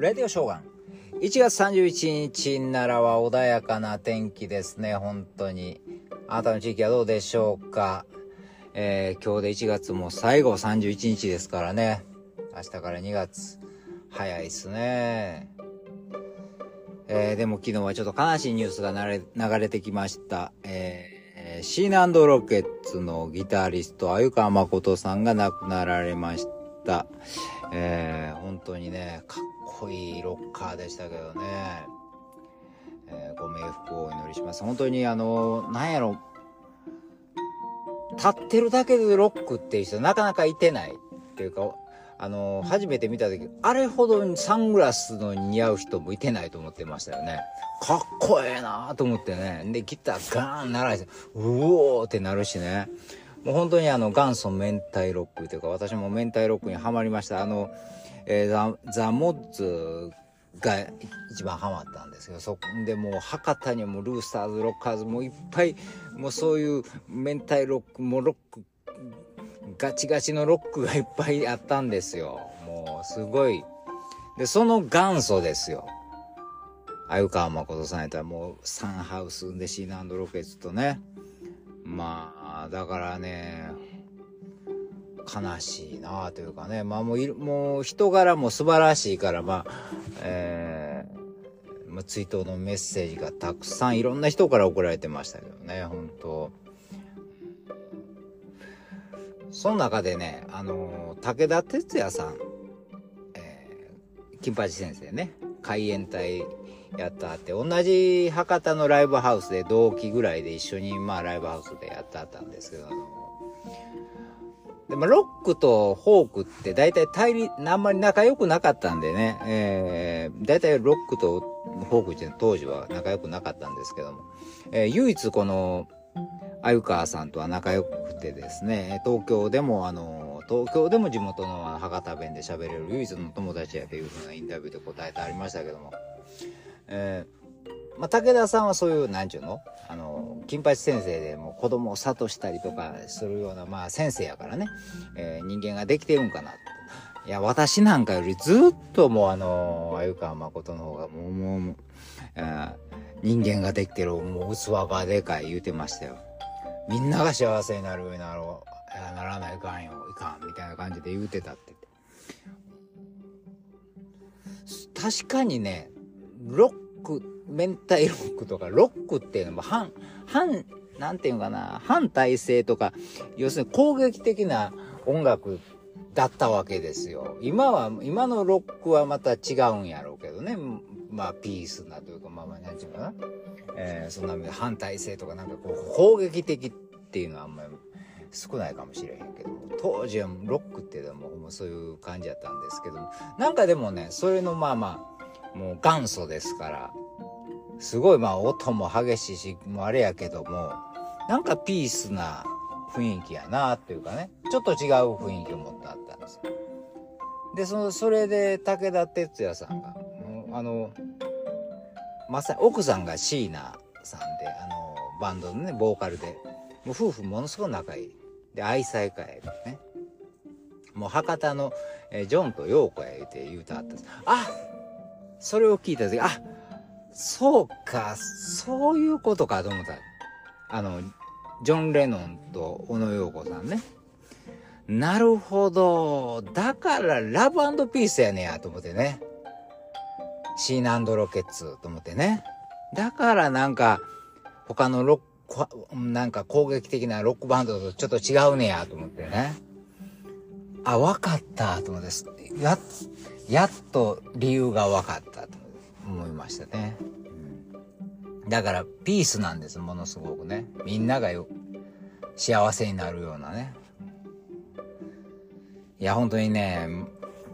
レディオショーガン。1月31日奈良は穏やかな天気ですね、本当に。あなたの地域はどうでしょうか？えー、今日で1月も最後31日ですからね。明日から2月。早いっすね。えー、でも昨日はちょっと悲しいニュースが流れてきました。えー、シーナンドロケッツのギタリスト、鮎川誠さんが亡くなられました。えー、本当にね、かっこいいロッカーでしたけどね。えー、ご冥福をお祈りします。本当にあの、なんやろ、立ってるだけでロックっていう人なかなかいてないっていうか、あの、初めて見た時、あれほどサングラスの似合う人もいてないと思ってましたよね。かっこええなと思ってね。で、ギターガーン鳴らして、うおーってなるしね。もう本当にあの元祖明太ロックというか私も明太ロックにはまりました。あの、えー、ザ・ザ・モッズが一番ハマったんですけどそでもう博多にもルースターズロッカーズもいっぱいもうそういう明太ロックもロックガチガチのロックがいっぱいあったんですよ。もうすごい。でその元祖ですよ。鮎川誠さんやったらもうサンハウスでシーナロケッツとね。まあだからね悲しいなというかね。まあもうもう人柄も素晴らしいからまあえー、まあ、追悼のメッセージがたくさんいろんな人から送られてましたけどね本当。その中でねあの武田鉄矢さん、えー、金八先生ね。海援隊やったって同じ博多のライブハウスで同期ぐらいで一緒にまあライブハウスでやってあったんですけどあのでもロックとフォークって大体対立あんまり仲良くなかったんでね、えー、大体ロックとフォークって当時は仲良くなかったんですけども、えー、唯一この鮎川さんとは仲良くてですね東京でもあの東京でも地元の博多弁で喋れる唯一の友達やというふうなインタビューで答えてありましたけどもえー、まあ、武田さんはそういう、なんちゅうの？あの、金八先生でも子供を諭したりとかするような、まあ先生やからね、えー、人間ができてるんかなと。いや、私なんかよりずっともうあの、鮎川誠の方がもう、もう、人間ができてる、もう器がでかい言うてましたよ。みんなが幸せになるようになろう。いや、ならないかんよ、いかん、みたいな感じで言うてたって。確かにね、ロック、明太ロックとか、ロックっていうのも反、反、なんていうのかな、反体制とか、要するに攻撃的な音楽だったわけですよ。今は、今のロックはまた違うんやろうけどね。まあ、ピースなというか、まあまあ、なんていうかな。えー、そんな反体制とか、なんかこう、攻撃的っていうのはあんまり少ないかもしれへんけど、当時はロックっていうのはもそういう感じやったんですけども、なんかでもね、それのまあまあ、もう元祖ですから、すごいまあ音も激しいし、もうあれやけども、なんかピースな雰囲気やなっていうかね、ちょっと違う雰囲気を持ってあったんですよ。で、その、それで武田鉄矢さんが、あの、まさに奥さんが椎名さんで、あの、バンドのね、ボーカルで、も夫婦ものすごく仲いい。で、愛妻家やね。もう博多の、えー、ジョンとヨーコや言うて言うてはったんです。あそれを聞いた時、あ、そうか、そういうことかと思った。あの、ジョン・レノンと小野洋子さんね。なるほど。だからラブピースやねやと思ってね。シーナンドロケッツと思ってね。だからなんか他のロッ、なんか攻撃的なロックバンドとちょっと違うねやと思ってね。あ、わかったと思って、や、やっと理由が分かったと思いましたね。だからピースなんです、ものすごくね。みんながよ幸せになるようなね。いや、本当にね、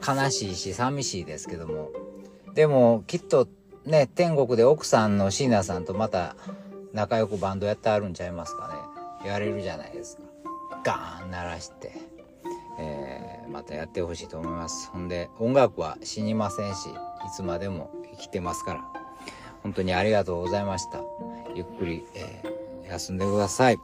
悲しいし寂しいですけども。でも、きっとね、天国で奥さんの椎名さんとまた仲良くバンドやってあるんちゃいますかね。やれるじゃないですか。ガーン鳴らして、えー、またやってほしいと思います。ほんで音楽は死にませんしいつまでも生きてますから。本当にありがとうございました。ゆっくり、えー、休んでください。